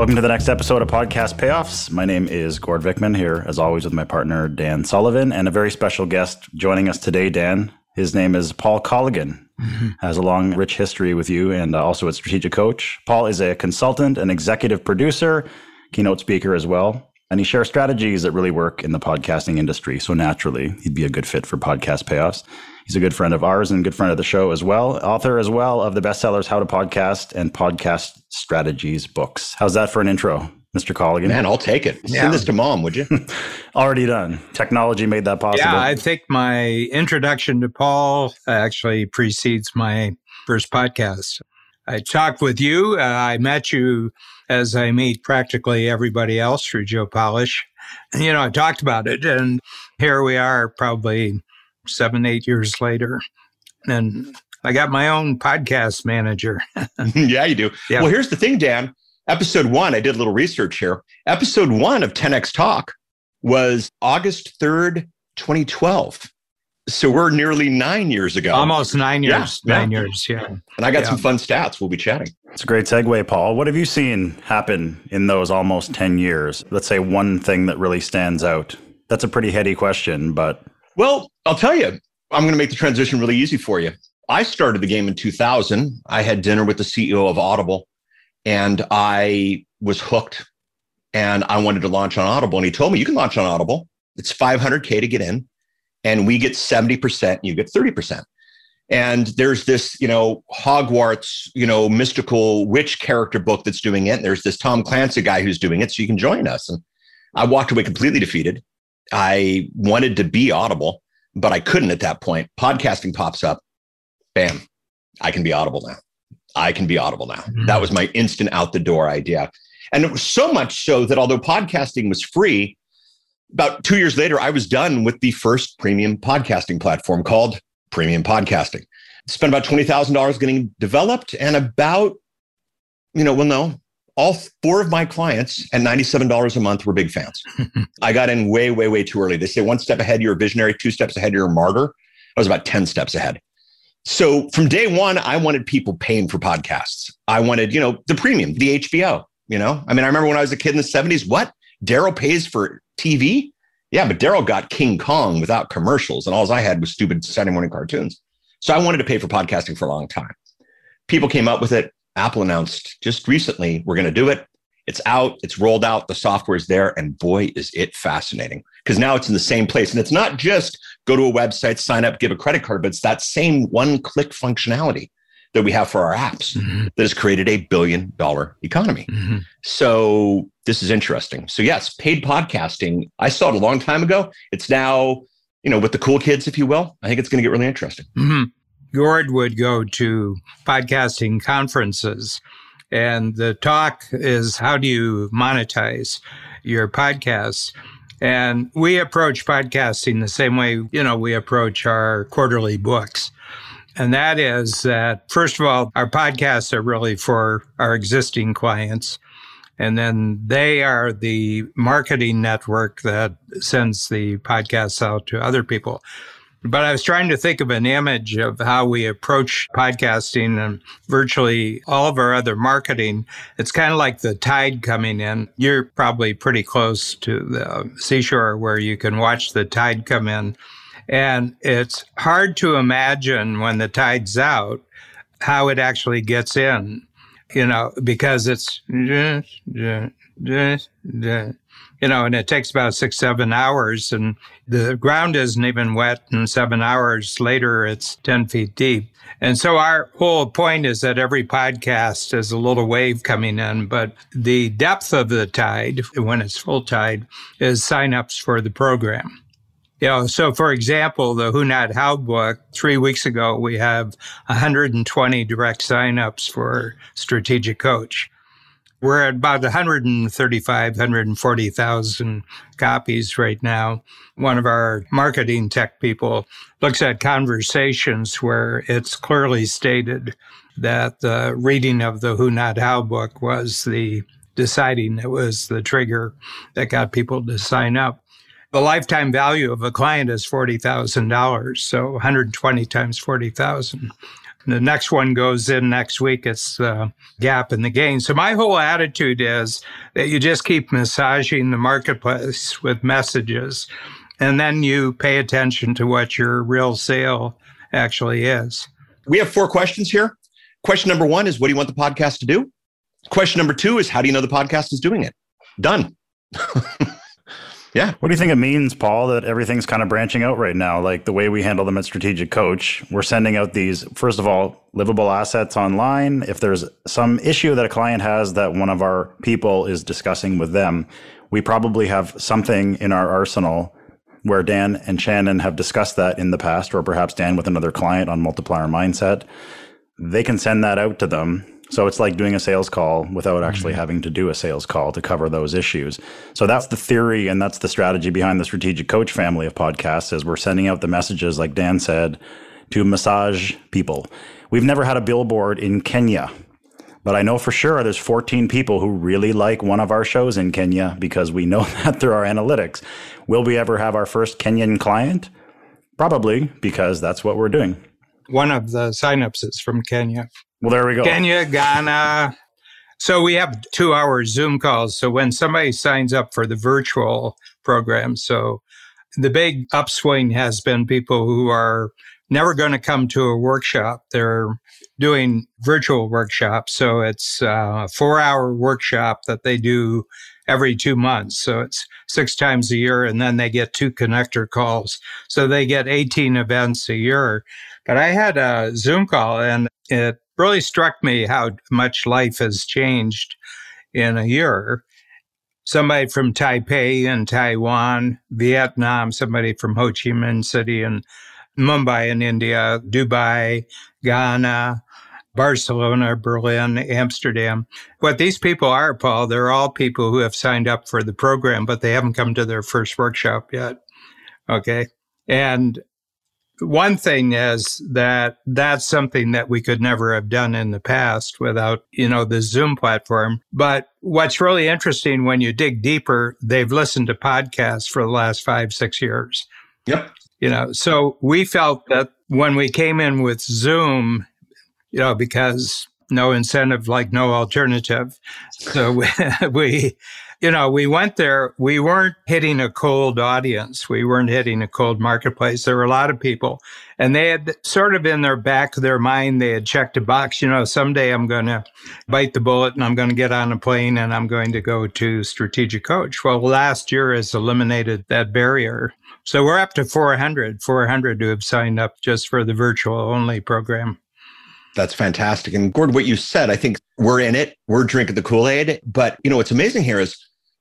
Welcome to the next episode of Podcast Payoffs. My name is Gord Vickman here, as always, with my partner Dan Sullivan and a very special guest joining us today, Dan. His name is Paul Colligan. Mm-hmm. Has a long, rich history with you and uh, also a strategic coach. Paul is a consultant, an executive producer, keynote speaker as well. And he shares strategies that really work in the podcasting industry. So naturally, he'd be a good fit for podcast payoffs. He's a good friend of ours and good friend of the show as well. Author as well of the bestsellers How to Podcast and Podcast Strategies books. How's that for an intro? Mr. Colligan. Man, I'll take it. Yeah. Send this to mom, would you? Already done. Technology made that possible. Yeah, I think my introduction to Paul actually precedes my first podcast. I talked with you. Uh, I met you as I meet practically everybody else through Joe Polish. You know, I talked about it, and here we are, probably seven, eight years later. And I got my own podcast manager. yeah, you do. Yeah. Well, here's the thing, Dan. Episode one, I did a little research here. Episode one of 10X Talk was August 3rd, 2012. So we're nearly nine years ago. Almost nine years. Yeah, nine yeah. years. Yeah. And I got yeah. some fun stats. We'll be chatting. It's a great segue, Paul. What have you seen happen in those almost 10 years? Let's say one thing that really stands out. That's a pretty heady question, but. Well, I'll tell you, I'm going to make the transition really easy for you. I started the game in 2000. I had dinner with the CEO of Audible and I was hooked and I wanted to launch on Audible. And he told me, you can launch on Audible. It's 500K to get in and we get 70%, you get 30%. And there's this, you know, Hogwarts, you know, mystical witch character book that's doing it. And there's this Tom Clancy guy who's doing it. So you can join us. And I walked away completely defeated. I wanted to be audible, but I couldn't at that point. Podcasting pops up. Bam. I can be audible now. I can be audible now. Mm-hmm. That was my instant out the door idea. And it was so much so that although podcasting was free, about two years later, I was done with the first premium podcasting platform called Premium Podcasting. Spent about $20,000 getting developed and about, you know, well, no, all four of my clients at $97 a month were big fans. I got in way, way, way too early. They say one step ahead, you're a visionary, two steps ahead, you're a martyr. I was about 10 steps ahead. So from day one, I wanted people paying for podcasts. I wanted, you know, the premium, the HBO, you know, I mean, I remember when I was a kid in the 70s, what? Daryl pays for TV? Yeah, but Daryl got King Kong without commercials, and all I had was stupid Saturday morning cartoons. So I wanted to pay for podcasting for a long time. People came up with it. Apple announced just recently, we're going to do it. It's out, it's rolled out, the software is there, and boy, is it fascinating because now it's in the same place. And it's not just go to a website, sign up, give a credit card, but it's that same one click functionality that we have for our apps mm-hmm. that has created a billion dollar economy. Mm-hmm. So this is interesting. So yes, paid podcasting. I saw it a long time ago. It's now, you know, with the cool kids, if you will. I think it's going to get really interesting. Mm-hmm. Gord would go to podcasting conferences, and the talk is how do you monetize your podcasts? And we approach podcasting the same way, you know, we approach our quarterly books. And that is that, first of all, our podcasts are really for our existing clients. And then they are the marketing network that sends the podcasts out to other people. But I was trying to think of an image of how we approach podcasting and virtually all of our other marketing. It's kind of like the tide coming in. You're probably pretty close to the seashore where you can watch the tide come in. And it's hard to imagine when the tide's out how it actually gets in, you know, because it's, you know, and it takes about six, seven hours and the ground isn't even wet. And seven hours later, it's 10 feet deep. And so our whole point is that every podcast is a little wave coming in, but the depth of the tide, when it's full tide, is signups for the program. Know, so for example, the Who Not How book, three weeks ago, we have 120 direct signups for Strategic Coach. We're at about 135, 140,000 copies right now. One of our marketing tech people looks at conversations where it's clearly stated that the reading of the Who Not How book was the deciding, it was the trigger that got people to sign up. The lifetime value of a client is $40,000. So 120 times 40,000. The next one goes in next week. It's the gap in the gain. So my whole attitude is that you just keep massaging the marketplace with messages and then you pay attention to what your real sale actually is. We have four questions here. Question number one is what do you want the podcast to do? Question number two is how do you know the podcast is doing it? Done. yeah. What do you think it means, Paul, that everything's kind of branching out right now? Like the way we handle them at Strategic Coach, we're sending out these, first of all, livable assets online. If there's some issue that a client has that one of our people is discussing with them, we probably have something in our arsenal where Dan and Shannon have discussed that in the past, or perhaps Dan with another client on multiplier mindset. They can send that out to them so it's like doing a sales call without actually mm-hmm. having to do a sales call to cover those issues. So that's the theory and that's the strategy behind the strategic coach family of podcasts is we're sending out the messages like Dan said to massage people. We've never had a billboard in Kenya. But I know for sure there's 14 people who really like one of our shows in Kenya because we know that through our analytics. Will we ever have our first Kenyan client? Probably because that's what we're doing. One of the signups is from Kenya. Well, there we go. Kenya, Ghana. So we have two hour Zoom calls. So when somebody signs up for the virtual program, so the big upswing has been people who are never going to come to a workshop. They're doing virtual workshops. So it's a four hour workshop that they do every two months. So it's six times a year. And then they get two connector calls. So they get 18 events a year. But I had a Zoom call and it really struck me how much life has changed in a year. Somebody from Taipei and Taiwan, Vietnam, somebody from Ho Chi Minh City and Mumbai in India, Dubai, Ghana, Barcelona, Berlin, Amsterdam. What these people are, Paul, they're all people who have signed up for the program, but they haven't come to their first workshop yet. Okay. And one thing is that that's something that we could never have done in the past without, you know, the Zoom platform. But what's really interesting when you dig deeper, they've listened to podcasts for the last five, six years. Yep. You know, so we felt that when we came in with Zoom, you know, because no incentive like no alternative. So we, we you know, we went there, we weren't hitting a cold audience. We weren't hitting a cold marketplace. There were a lot of people and they had sort of in their back of their mind, they had checked a box, you know, someday I'm going to bite the bullet and I'm going to get on a plane and I'm going to go to strategic coach. Well, last year has eliminated that barrier. So we're up to 400, 400 who have signed up just for the virtual only program. That's fantastic. And Gord, what you said, I think we're in it. We're drinking the Kool Aid. But you know what's amazing here is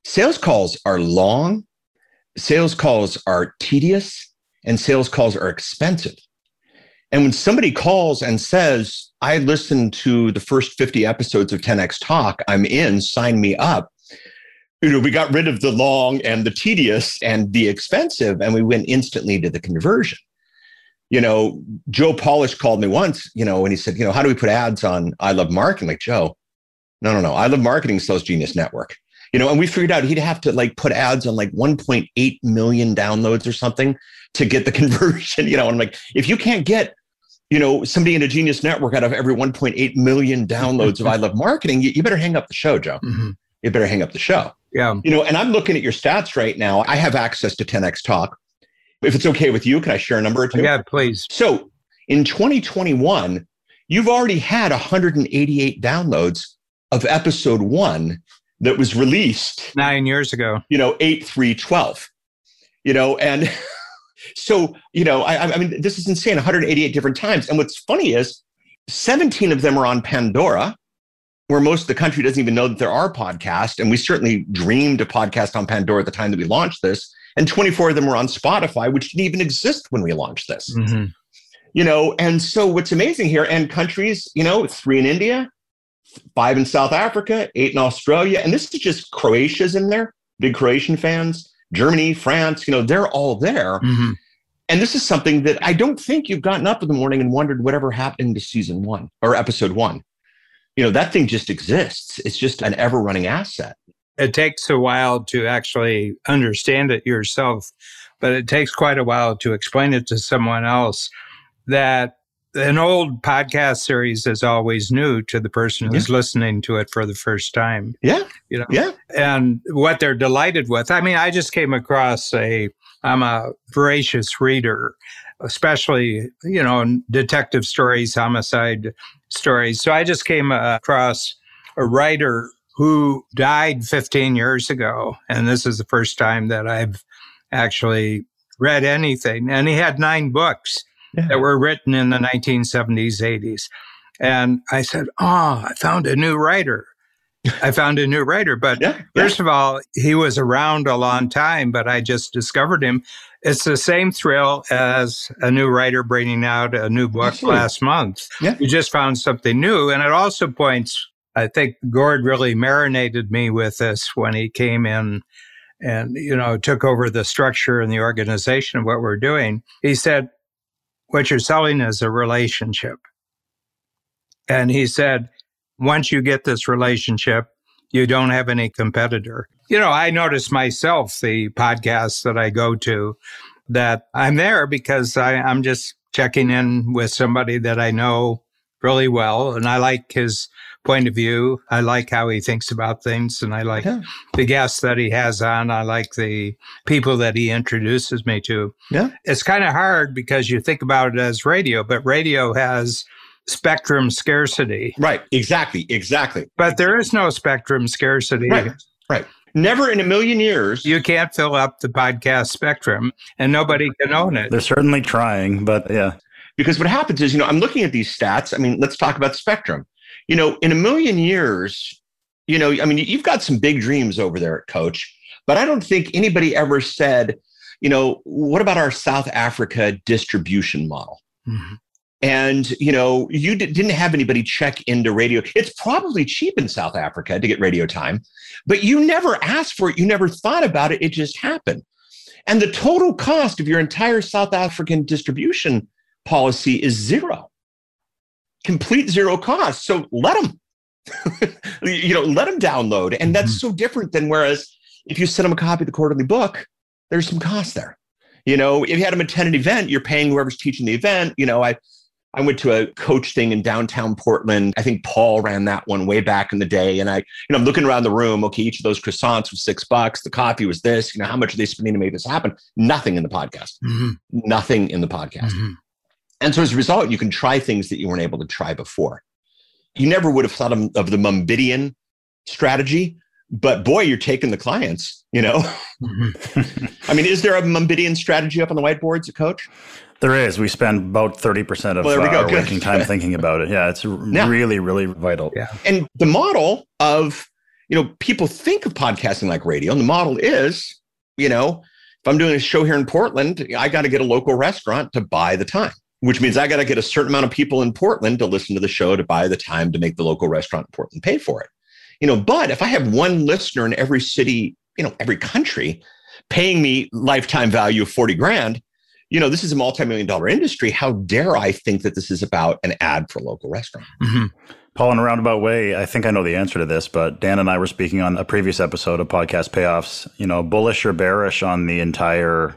Sales calls are long, sales calls are tedious, and sales calls are expensive. And when somebody calls and says, I listened to the first 50 episodes of 10X Talk, I'm in, sign me up. You know, we got rid of the long and the tedious and the expensive, and we went instantly to the conversion. You know, Joe Polish called me once, you know, and he said, you know, how do we put ads on I Love Marketing? Like, Joe, no, no, no. I Love Marketing Sales Genius Network you know, and we figured out he'd have to like put ads on like 1.8 million downloads or something to get the conversion, you know, and I'm like, if you can't get, you know, somebody in a genius network out of every 1.8 million downloads of I love marketing, you, you better hang up the show, Joe. Mm-hmm. You better hang up the show. Yeah. You know, and I'm looking at your stats right now. I have access to 10X Talk. If it's okay with you, can I share a number or two? Yeah, please. So in 2021, you've already had 188 downloads of episode one that was released nine years ago. You know, eight three twelve. You know, and so you know, I, I mean, this is insane. 188 different times. And what's funny is, 17 of them are on Pandora, where most of the country doesn't even know that there are podcasts. And we certainly dreamed a podcast on Pandora at the time that we launched this. And 24 of them were on Spotify, which didn't even exist when we launched this. Mm-hmm. You know, and so what's amazing here, and countries, you know, three in India, five in South Africa, eight in Australia. And this is just Croatia's in there, big Croatian fans, Germany, France, you know, they're all there. Mm-hmm. And this is something that I don't think you've gotten up in the morning and wondered whatever happened to season one or episode one. You know, that thing just exists. It's just an ever running asset. It takes a while to actually understand it yourself, but it takes quite a while to explain it to someone else that an old podcast series is always new to the person who's yeah. listening to it for the first time. Yeah. You know, yeah. And what they're delighted with. I mean, I just came across a, I'm a voracious reader, especially, you know, detective stories, homicide stories. So I just came across a writer who died 15 years ago. And this is the first time that I've actually read anything. And he had nine books yeah. that were written in the 1970s, 80s. And I said, Oh, I found a new writer. I found a new writer. But yeah, first yeah. of all, he was around a long time, but I just discovered him. It's the same thrill as a new writer bringing out a new book Absolutely. last month. Yeah. You just found something new. And it also points, I think Gord really marinated me with this when he came in and, you know, took over the structure and the organization of what we're doing. He said, what you're selling is a relationship. And he said, once you get this relationship, you don't have any competitor. You know, I notice myself, the podcasts that I go to, that I'm there because I, I'm just checking in with somebody that I know really well. And I like his point of view. I like how he thinks about things and I like yeah. the guests that he has on. I like the people that he introduces me to. Yeah. It's kind of hard because you think about it as radio, but radio has spectrum scarcity. Right. Exactly. Exactly. But there is no spectrum scarcity. Right. Right. Never in a million years. You can't fill up the podcast spectrum and nobody can own it. They're certainly trying, but yeah. Because what happens is, you know, I'm looking at these stats. I mean, let's talk about spectrum. You know, in a million years, you know, I mean, you've got some big dreams over there, coach, but I don't think anybody ever said, you know, what about our South Africa distribution model? Mm-hmm. And, you know, you d- didn't have anybody check into radio. It's probably cheap in South Africa to get radio time, but you never asked for it. You never thought about it. It just happened. And the total cost of your entire South African distribution policy is zero, complete zero cost. So let them, you know, let them download. And that's mm-hmm. so different than whereas if you send them a copy of the quarterly book, there's some cost there. You know, if you had them attend an event, you're paying whoever's teaching the event. You know, I I went to a coach thing in downtown Portland. I think Paul ran that one way back in the day. And I, you know, I'm looking around the room. Okay, each of those croissants was six bucks. The coffee was this. You know, how much are they spending to make this happen? Nothing in the podcast. Mm-hmm. Nothing in the podcast. Mm-hmm. And so as a result, you can try things that you weren't able to try before. You never would have thought of, of the Mumbidian strategy, but boy, you're taking the clients, you know? I mean, is there a Mumbidian strategy up on the whiteboards at Coach? There is. We spend about 30% of well, our working time thinking about it. Yeah, it's yeah. really, really vital. Yeah. And the model of, you know, people think of podcasting like radio, and the model is, you know, if I'm doing a show here in Portland, I got to get a local restaurant to buy the time, which means I got to get a certain amount of people in Portland to listen to the show to buy the time to make the local restaurant in Portland pay for it. You know, but if I have one listener in every city, you know, every country paying me lifetime value of 40 grand, you know, this is a multi-million dollar industry. How dare I think that this is about an ad for a local restaurant? Mm-hmm. Paul, in a roundabout way, I think I know the answer to this, but Dan and I were speaking on a previous episode of Podcast Payoffs, you know, bullish or bearish on the entire,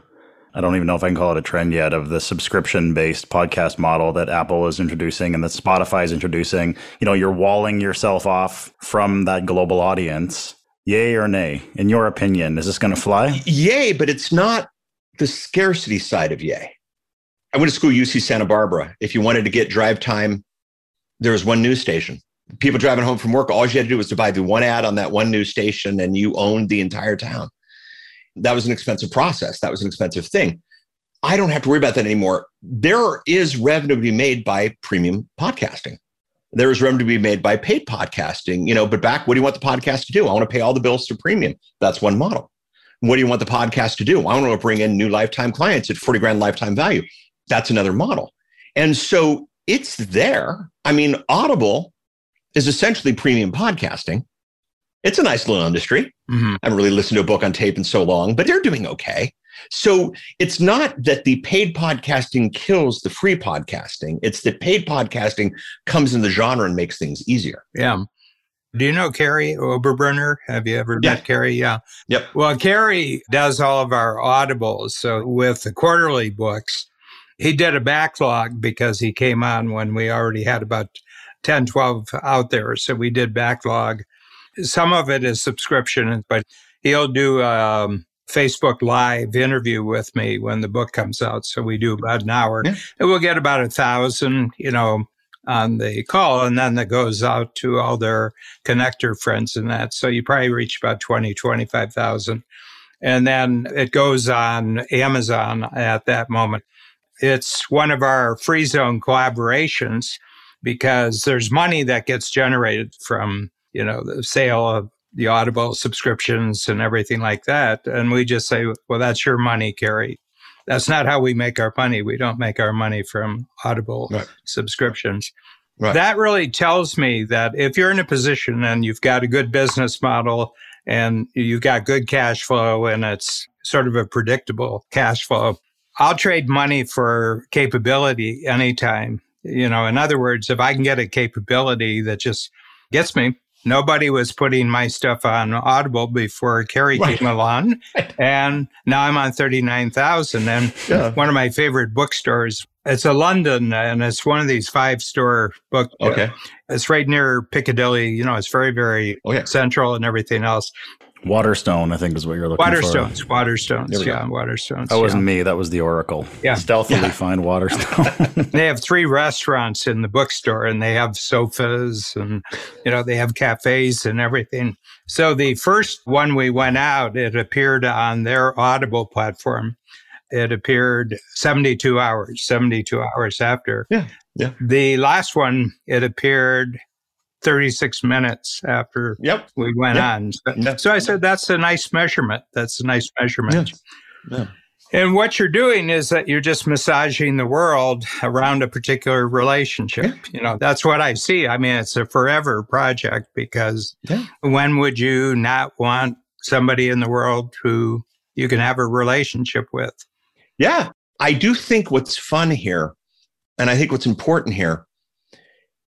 I don't even know if I can call it a trend yet, of the subscription based podcast model that Apple is introducing and that Spotify is introducing. You know, you're walling yourself off from that global audience. Yay or nay? In your opinion, is this going to fly? Yay, but it's not the scarcity side of Yay. I went to school UC Santa Barbara. If you wanted to get drive time, there was one news station. People driving home from work, all you had to do was to buy the one ad on that one news station and you owned the entire town. That was an expensive process. That was an expensive thing. I don't have to worry about that anymore. There is revenue to be made by premium podcasting. There is revenue to be made by paid podcasting, you know, but back, what do you want the podcast to do? I want to pay all the bills to premium. That's one model. What do you want the podcast to do? I want to bring in new lifetime clients at 40 grand lifetime value. That's another model. And so it's there. I mean, Audible is essentially premium podcasting. It's a nice little industry. Mm-hmm. I haven't really listened to a book on tape in so long, but they're doing okay. So it's not that the paid podcasting kills the free podcasting. It's that paid podcasting comes in the genre and makes things easier. Yeah. Do you know Kary Oberbrunner? Have you ever yeah. met Kary? Yeah. Yep. Well, Kary does all of our audibles. So with the quarterly books, he did a backlog because he came on when we already had about 10, 12 out there. So we did backlog. Some of it is subscription, but he'll do a um, Facebook Live interview with me when the book comes out. So we do about an hour yeah. and we'll get about a thousand, you know, on the call. And then that goes out to all their connector friends and that. So you probably reach about 20, 25,000. And then it goes on Amazon at that moment. It's one of our free zone collaborations because there's money that gets generated from, you know, the sale of the Audible subscriptions and everything like that. And we just say, well, that's your money, Kary. That's not how we make our money. We don't make our money from Audible right. subscriptions. Right. That really tells me that if you're in a position and you've got a good business model and you've got good cash flow and it's sort of a predictable cash flow, I'll trade money for capability anytime. You know, in other words, if I can get a capability that just gets me, nobody was putting my stuff on Audible before Kary right. came along. And now I'm on 39,000. And yeah. one of my favorite bookstores, it's a London and it's one of these five store book. Okay. It's right near Piccadilly. You know, it's very, very oh, yeah. central and everything else. Waterstone, I think is what you're looking Waterstones, for. Waterstones, Waterstones, yeah, Waterstones. That wasn't yeah. me. That was the Oracle. Yeah, stealthily yeah. find Waterstone. they have three restaurants in the bookstore, and they have sofas, and you know they have cafes and everything. So the first one we went out, it appeared on their Audible platform. It appeared 72 hours, 72 hours after. Yeah, yeah. The last one, it appeared 36 minutes after yep. we went yep. on. So, yep. so, I said, that's a nice measurement. That's a nice measurement. Yeah. And what you're doing is that you're just massaging the world around a particular relationship. Yeah. You know, that's what I see. I mean, it's a forever project because yeah. when would you not want somebody in the world who you can have a relationship with? Yeah. I do think what's fun here, and I think what's important here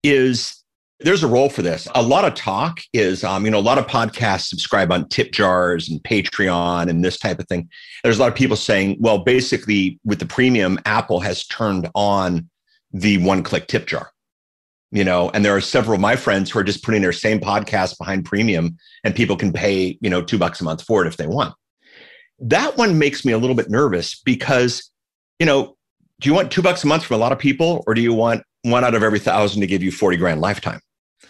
is there's a role for this. A lot of talk is, um, you know, a lot of podcasts subscribe on tip jars and Patreon and this type of thing. There's a lot of people saying, well, basically, with the premium, Apple has turned on the one click tip jar, you know, and there are several of my friends who are just putting their same podcast behind premium and people can pay, you know, two bucks a month for it if they want. That one makes me a little bit nervous because, you know, do you want two bucks a month from a lot of people or do you want one out of every thousand to give you 40 grand lifetime?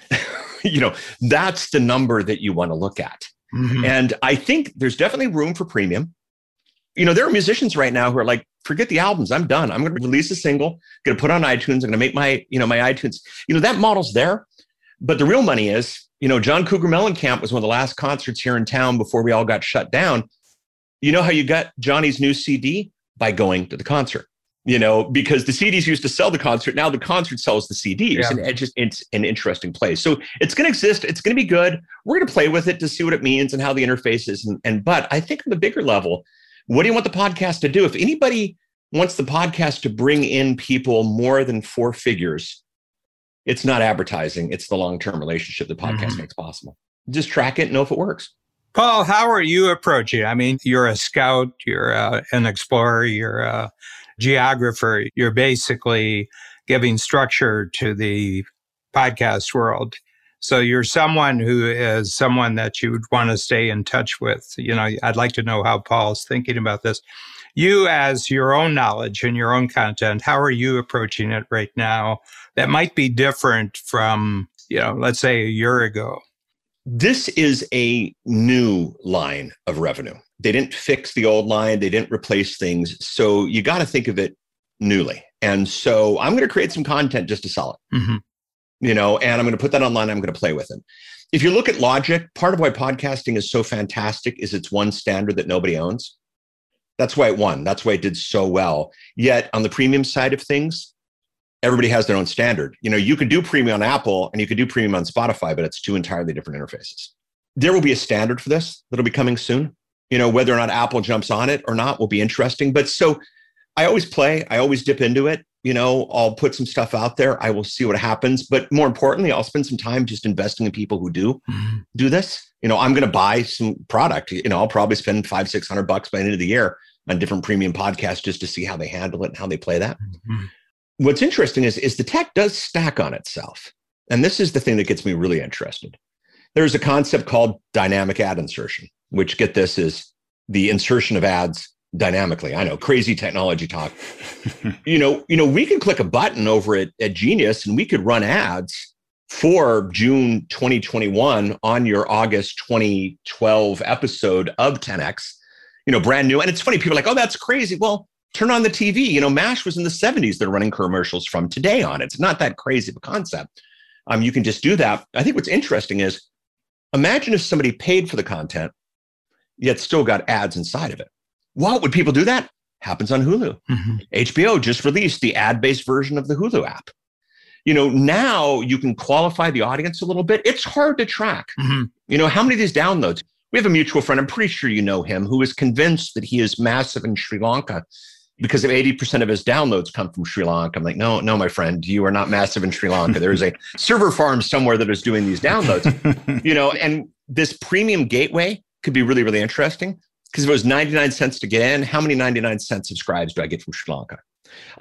you know, that's the number that you want to look at. Mm-hmm. And I think there's definitely room for premium. You know, there are musicians right now who are like, forget the albums. I'm done. I'm going to release a single, going to put on iTunes. I'm going to make my, you know, my iTunes. You know, that model's there. But the real money is, you know, John Cougar Mellencamp was one of the last concerts here in town before we all got shut down. You know how you got Johnny's new CD? By going to the concert you know, because the CDs used to sell the concert. Now the concert sells the CDs, yeah. and it just it's an interesting place. So it's going to exist. It's going to be good. We're going to play with it to see what it means and how the interface is. And, and but I think on the bigger level, what do you want the podcast to do? If anybody wants the podcast to bring in people more than four figures, it's not advertising. It's the long term relationship the podcast mm-hmm. makes possible. Just track it, and know if it works. Paul, how are you approaching? I mean, you're a scout, you're uh, an explorer, you're a geographer. You're basically giving structure to the podcast world. So you're someone who is someone that you would want to stay in touch with. You know, I'd like to know how Paul's thinking about this. You, as your own knowledge and your own content, how are you approaching it right now? That might be different from, you know, let's say a year ago. This is a new line of revenue. They didn't fix the old line, they didn't replace things. So you got to think of it newly. And so I'm going to create some content just to sell it. Mm-hmm. You know, and I'm going to put that online. I'm going to play with it. If you look at logic, part of why podcasting is so fantastic is it's one standard that nobody owns. That's why it won. That's why it did so well. Yet on the premium side of things, everybody has their own standard. You know, you could do premium on Apple and you could do premium on Spotify, but it's two entirely different interfaces. There will be a standard for this that'll be coming soon you know whether or not apple jumps on it or not will be interesting but so i always play i always dip into it you know i'll put some stuff out there i will see what happens but more importantly i'll spend some time just investing in people who do mm-hmm. do this you know i'm going to buy some product you know i'll probably spend five six hundred bucks by the end of the year on different premium podcasts just to see how they handle it and how they play that. Mm-hmm. What's interesting is, is the tech does stack on itself. And this is the thing that gets me really interested. There's a concept called dynamic ad insertion, which get this is the insertion of ads dynamically. I know crazy technology talk. you know, you know, we can click a button over at, at Genius and we could run ads for June 2021 on your August 2012 episode of 10X, you know, brand new. And it's funny, people are like, oh, that's crazy. Well, turn on the TV. You know, MASH was in the 70s. They're running commercials from today on. It's not that crazy of a concept. Um, you can just do that. I think what's interesting is imagine if somebody paid for the content, yet still got ads inside of it. Why would people do that? Happens on Hulu. Mm-hmm. HBO just released the ad based version of the Hulu app. You know, now you can qualify the audience a little bit. It's hard to track. Mm-hmm. You know, how many of these downloads? We have a mutual friend, I'm pretty sure you know him, who is convinced that he is massive in Sri Lanka because if 80% of his downloads come from Sri Lanka. I'm like, no, no, my friend, you are not massive in Sri Lanka. There is a server farm somewhere that is doing these downloads, you know, and this premium gateway could be really, really interesting because if it was 99 cents to get in, how many 99 cent subscribes do I get from Sri Lanka?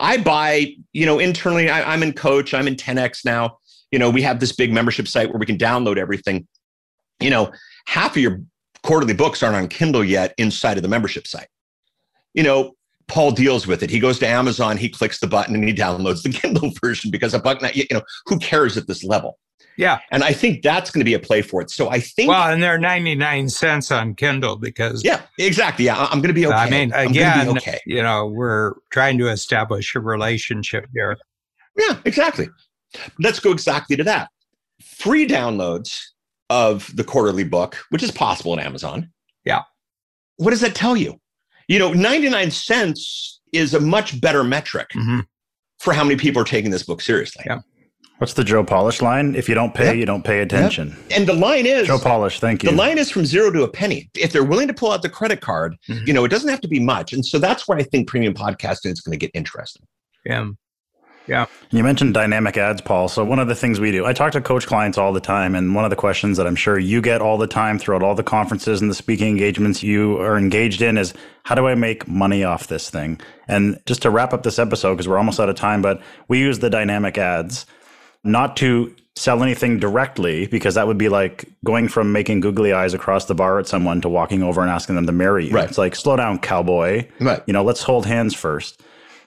I buy, you know, internally, I, I'm in Coach, I'm in 10X now. You know, we have this big membership site where we can download everything. You know, half of your quarterly books aren't on Kindle yet inside of the membership site. You know, Paul deals with it. He goes to Amazon, he clicks the button and he downloads the Kindle version because a buck, you know, who cares at this level? Yeah. And I think that's going to be a play for it. So I think. Well, and they're 99 cents on Kindle because. Yeah, exactly. Yeah. I'm going to be okay. I mean, again, okay. you know, we're trying to establish a relationship here. Yeah, exactly. Let's go exactly to that. Free downloads of the quarterly book, which is possible on Amazon. Yeah. What does that tell you? You know, 99 cents is a much better metric mm-hmm. for how many people are taking this book seriously. Yeah. What's the Joe Polish line? If you don't pay, yep. you don't pay attention. Yep. And the line is Joe Polish. Thank you. The line is from zero to a penny. If they're willing to pull out the credit card, mm-hmm. you know, it doesn't have to be much. And so that's where I think premium podcasting is going to get interesting. Yeah. Yeah. You mentioned dynamic ads, Paul. So one of the things we do, I talk to coach clients all the time, and one of the questions that I'm sure you get all the time throughout all the conferences and the speaking engagements you are engaged in is how do I make money off this thing? And just to wrap up this episode, because we're almost out of time, but we use the dynamic ads not to sell anything directly because that would be like going from making googly eyes across the bar at someone to walking over and asking them to marry you. Right. It's like slow down, cowboy. Right. You know, let's hold hands first.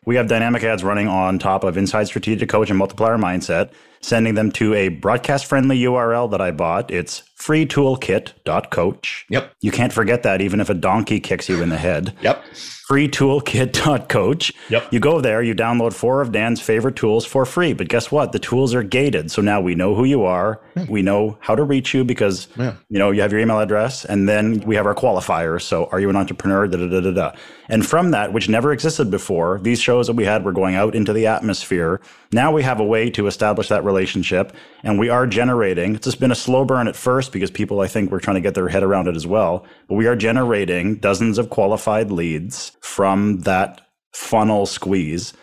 We have dynamic ads running on top of Inside Strategic Coach and Multiplier Mindset, sending them to a broadcast friendly URL that I bought. It's freetoolkit.coach. Yep. You can't forget that even if a donkey kicks you in the head. Yep freetoolkit.coach. Yep. You go there, you download four of Dan's favorite tools for free. But guess what? The tools are gated. So now we know who you are. Yeah. We know how to reach you because yeah. you know you have your email address and then we have our qualifiers. So are you an entrepreneur? Da, da, da, da, da. And from that, which never existed before, these shows that we had were going out into the atmosphere. Now we have a way to establish that relationship and we are generating. It's just been a slow burn at first because people I think were trying to get their head around it as well. But we are generating dozens of qualified leads from that funnel squeeze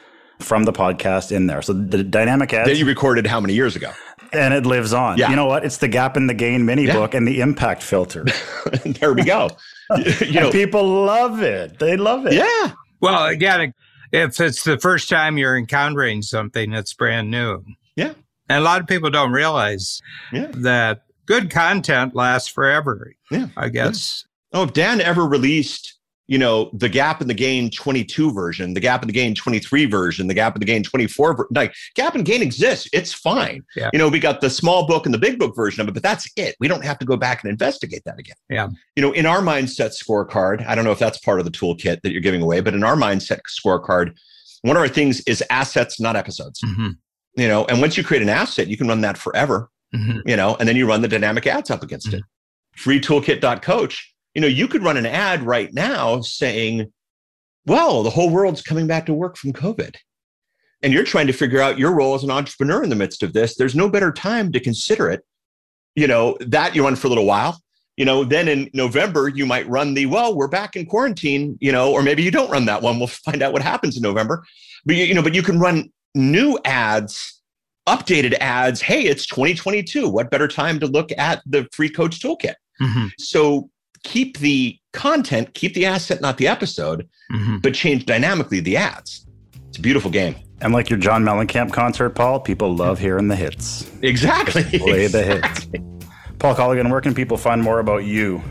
from the podcast in there. So the dynamic ads that you recorded how many years ago? And it lives on. Yeah. You know what? It's the gap in the gain mini yeah. book and the impact filter. there we go. you know, people love it. They love it. Yeah. Well, again, if it's the first time you're encountering something that's brand new. Yeah. And a lot of people don't realize yeah. that good content lasts forever. Yeah. I guess. Yeah. Oh, if Dan ever released you know, the gap in the gain 22 version, the gap in the gain 23 version, the gap in the gain 24, like gap and gain exists. It's fine. Yeah. You know, we got the small book and the big book version of it, but that's it. We don't have to go back and investigate that again. Yeah. You know, in our mindset scorecard, I don't know if that's part of the toolkit that you're giving away, but in our mindset scorecard, one of our things is assets, not episodes. Mm-hmm. You know, and once you create an asset, you can run that forever. Mm-hmm. You know, and then you run the dynamic ads up against mm-hmm. it. Freetoolkit.coach you know, you could run an ad right now saying, well, the whole world's coming back to work from COVID. And you're trying to figure out your role as an entrepreneur in the midst of this. There's no better time to consider it. You know, that you run for a little while. You know, then in November, you might run the, well, we're back in quarantine, you know, or maybe you don't run that one. We'll find out what happens in November. But, you, you know, but you can run new ads updated ads. Hey, it's 2022. What better time to look at the free coach toolkit? Mm-hmm. So keep the content, keep the asset, not the episode, mm-hmm. but change dynamically the ads. It's a beautiful game. And like your John Mellencamp concert, Paul, people love hearing the hits. Exactly. Play the hits. Paul Colligan, where can people find more about you?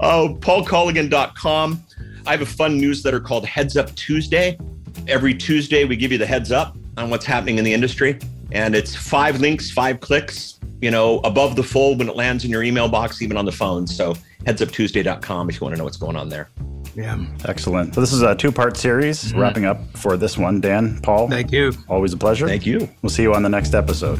Oh, paulcolligan.com. I have a fun newsletter called Heads Up Tuesday. Every Tuesday, we give you the heads up on what's happening in the industry. And it's five links, five clicks, you know, above the fold when it lands in your email box, even on the phone. So headsuptuesday.com if you want to know what's going on there. Yeah. Excellent. So this is a two part series mm-hmm. wrapping up for this one. Dan, Paul. Thank you. Always a pleasure. Thank you. We'll see you on the next episode.